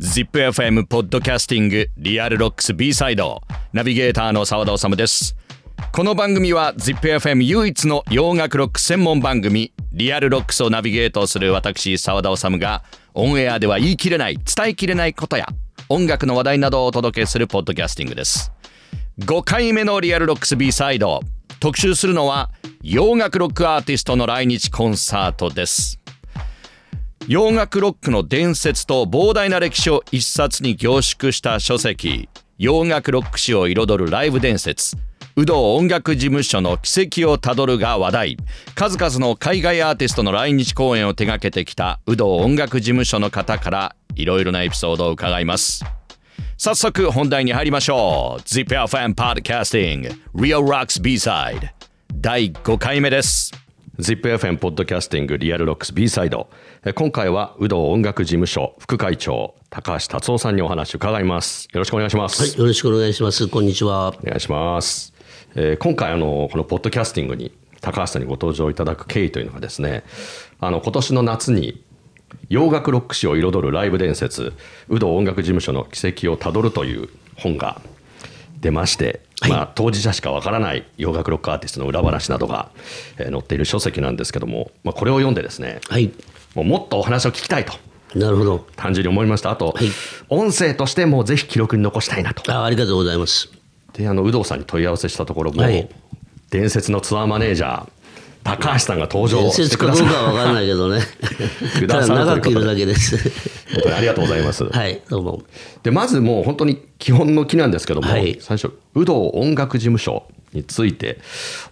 ZIPFM ポッドキャスティングリアルロックス B サイドナビゲーターの澤田治です。この番組は ZIPFM 唯一の洋楽ロック専門番組リアルロックスをナビゲートする私澤田治がオンエアでは言い切れない伝えきれないことや音楽の話題などをお届けするポッドキャスティングです。5回目のリアルロックス B サイド特集するのは洋楽ロックアーティストの来日コンサートです。洋楽ロックの伝説と膨大な歴史を一冊に凝縮した書籍。洋楽ロック史を彩るライブ伝説。有働音楽事務所の奇跡をたどるが話題。数々の海外アーティストの来日公演を手掛けてきた有働音楽事務所の方からいろいろなエピソードを伺います。早速本題に入りましょう。ZIPFM Podcasting Real Rocks B-Side 第5回目です。ZIPFM ポッドキャスティングリアルロックス B サイド今回はウドー音楽事務所副会長高橋達夫さんにお話を伺います。よろしくお願いします。はいよろしくお願いします。こんにちは。お願いします。えー、今回あのこのポッドキャスティングに高橋さんにご登場いただく経緯というのがですねあの今年の夏に洋楽ロック史を彩るライブ伝説ウドー音楽事務所の軌跡をたどるという本が出まして、はい、まあ、当事者しかわからない洋楽ロックアーティストの裏話などが、えー、載っている書籍なんですけども、まあ、これを読んでですね、はい、もうもっとお話を聞きたいと。なるほど。単純に思いました。あと、はい、音声としてもぜひ記録に残したいなと。あありがとうございます。であの有働さんに問い合わせしたところも、はい、伝説のツアーマネージャー高橋さんが登場してくださる伝説かどうかは分かんないけどね。ただ長くいるだけです。本当にありがとうございます。はいどうも。でまずもう本当に基本の木なんですけども、はい、最初有働音楽事務所について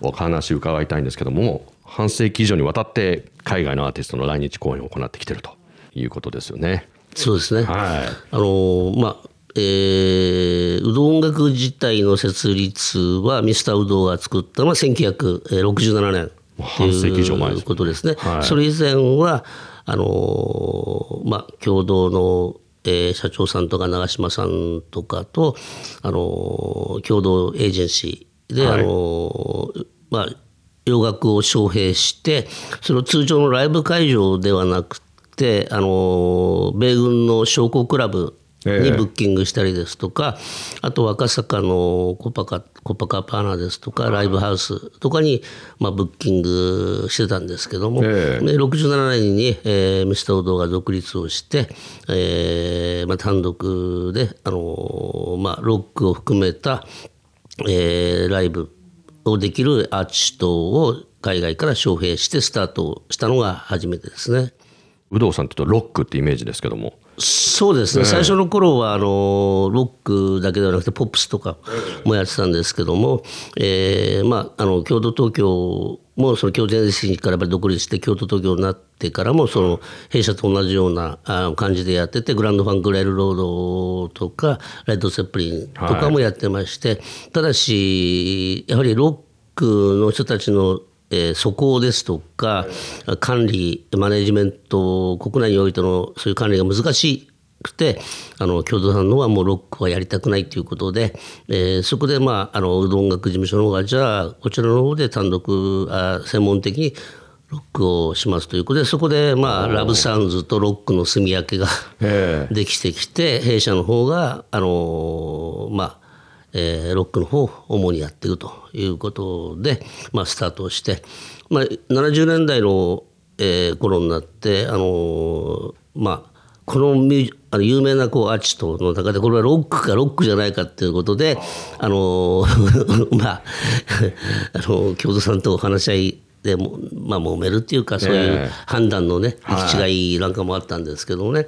お話伺いたいんですけども半世紀以上にわたって海外のアーティストの来日公演を行ってきてるということですよね。そうですね、はい、あのまあえー、うどん楽自体の設立はミスターうどんが作ったのは1967年ということですね。はい、それ以前はあのまあ、共同の、えー、社長さんとか長嶋さんとかと、あの共同エージェンシーで、はい、あのまあ、洋楽を招聘してその通常のライブ会場ではなくて、あの米軍の将校クラブにブッキングしたりですとか、あと赤坂のコパカコパカパーナですとかライブハウスとかに、まあ、ブッキングしてたんですけども、えー、67年に、えー、ミスターオドが独立をして、えーまあ、単独で、あのまあ、ロックを含めた、えー、ライブをできるアーティストを海外から招聘してスタートしたのが初めてですね。有働さんってとロックってイメージですけどもそうですね、最初の頃はあのロックだけではなくてポップスとかもやってたんですけども、えーまあ、あの京都東京もその京都前市から独立して京都東京になってからもその弊社と同じような感じでやっててグランドファンクレールロードとかライド・セップリンとかもやってまして、はい、ただしやはりロックの人たちのえー、素行ですとか管理マネジメント国内においてのそういう管理が難しくてあの共同さんのはもうロックはやりたくないということで、えー、そこでまああのうどん楽事務所の方がじゃあこちらの方で単独あ専門的にロックをしますということでそこでまあラブサウンズとロックの住み分けができてきて弊社の方があのまあえー、ロックの方を主にやっていくということで、まあ、スタートをして、まあ、70年代の、えー、頃になってあのー、まあこのミュあの有名なこうアーティストの中でこれはロックかロックじゃないかっていうことであの まああの京都さんとお話し合いでも、まあ、揉めるっていうかそういう判断のね違いなんかもあったんですけどね、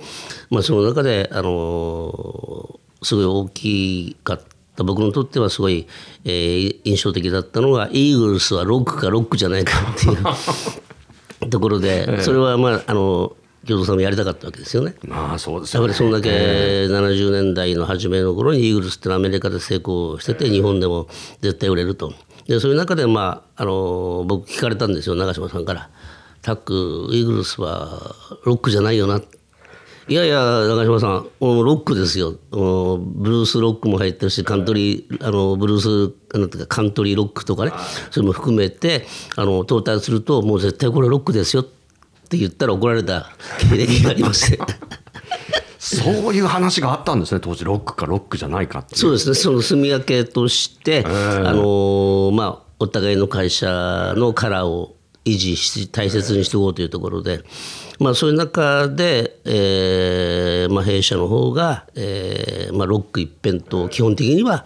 まあ、その中であのすごい大きかった。僕にとってはすごい、えー、印象的だったのがイーグルスはロックかロックじゃないかっていう ところでそれはまああの京都さんもやりたかったわけですよね。まあそうです、ね、やっぱりそんだけ70年代の初めの頃にイーグルスってのはアメリカで成功してて日本でも絶対売れると。でそういう中でまああの僕聞かれたんですよ長嶋さんから「タックイーグルスはロックじゃないよな」いやいや長嶋さんロックですよ。ブルースロックも入ってるしカントリーあのブルースなんていうかカントリーロックとかねそれも含めてあのトータルするともう絶対これロックですよ。って言ったら怒られた経歴がありまして。そういう話があったんですね。当時ロックかロックじゃないかってそうですね。その住み分けとして、あのまあお互いの会社のカラーを維持し大切にしていこうというところで、まあ、そういう中で、えーまあ、弊社の方が、えーまあ、ロック一辺倒基本的には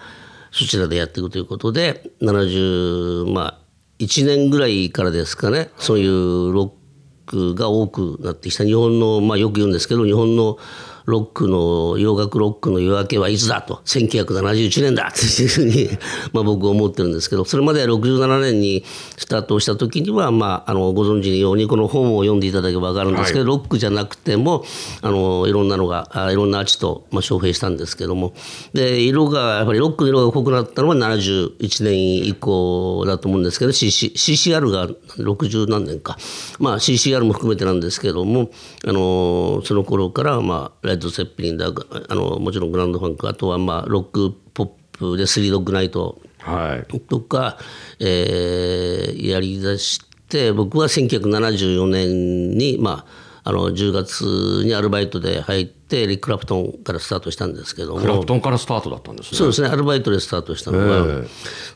そちらでやっていくということで70まあ1年ぐらいからですかねそういうロックが多くなってきた。日本の、まあ、よく言うんですけど日本のロックの洋楽ロックの夜明けはいつだと。1971年だ。っていうふうにまあ僕は思ってるんですけどそれまで67年にスタートした時には、まあ、あのご存知のようにこの本を読んでいただけば分かるんですけど、ロックじゃなくてもあのいろんなのがあいろんなアーティスト、まあ、招聘したんですけども。で色がやっぱりロックの色が濃くなったのは71年以降だと思うんですけど CC CCR が60何年か、まあ、CCR も含めてなんですけどもあのその頃から、まあ、ライト・セッペリンだあのもちろんグランドファンクあとは、まあ、ロックポップでスリードッグナイト。はい。とか、えーやりだして僕は1974年に、まあ、あの10月にアルバイトで入ってエリック・クラプトンからスタートしたんですけども。クラプトンからスタートだったんですね。そうですねアルバイトでスタートしたのが、え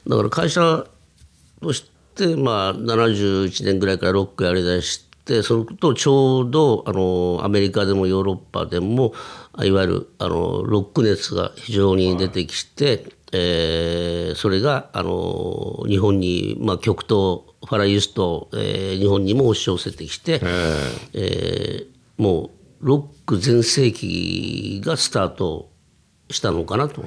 だから会社として、まあ、71年ぐらいからロックやりだしてそのとちょうどあのアメリカでもヨーロッパでもいわゆるあのロック熱が非常に出てきて、えーそれがあの日本に、まあ、極東ファラユスト、えー日本にも押し寄せてきて、えーもうロック全盛期がスタートしたのかなと。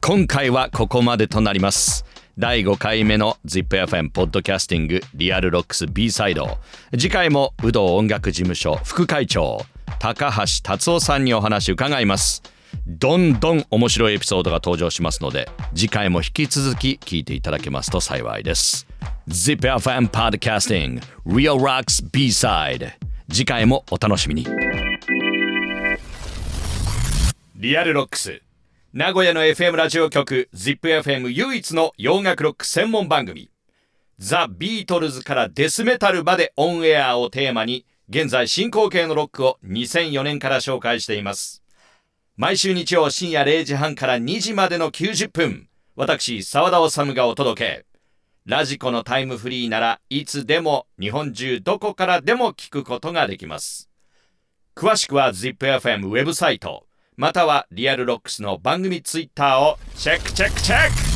今回はここまでとなります第5回目の ZIPFM ポッドキャスティングリアルロックス B サイド。次回もウドー音楽事務所副会長高橋達夫さんにお話伺います。どんどん面白いエピソードが登場しますので次回も引き続き聞いていただけますと幸いです。ZIPFM Podcasting Real Rocks B Side 次回もお楽しみに。リアルロックス。名古屋の FM ラジオ局 ZIPFM 唯一の洋楽ロック専門番組。ザ・ビートルズからデスメタルまでオンエアをテーマに現在進行形のロックを2004年から紹介しています。毎週日曜深夜0時半から2時までの90分私澤田治がお届け。ラジコのタイムフリーならいつでも日本中どこからでも聞くことができます。詳しくは ZIPFM ウェブサイト。またはリアルロックスの番組ツイッターをチェックチェックチェック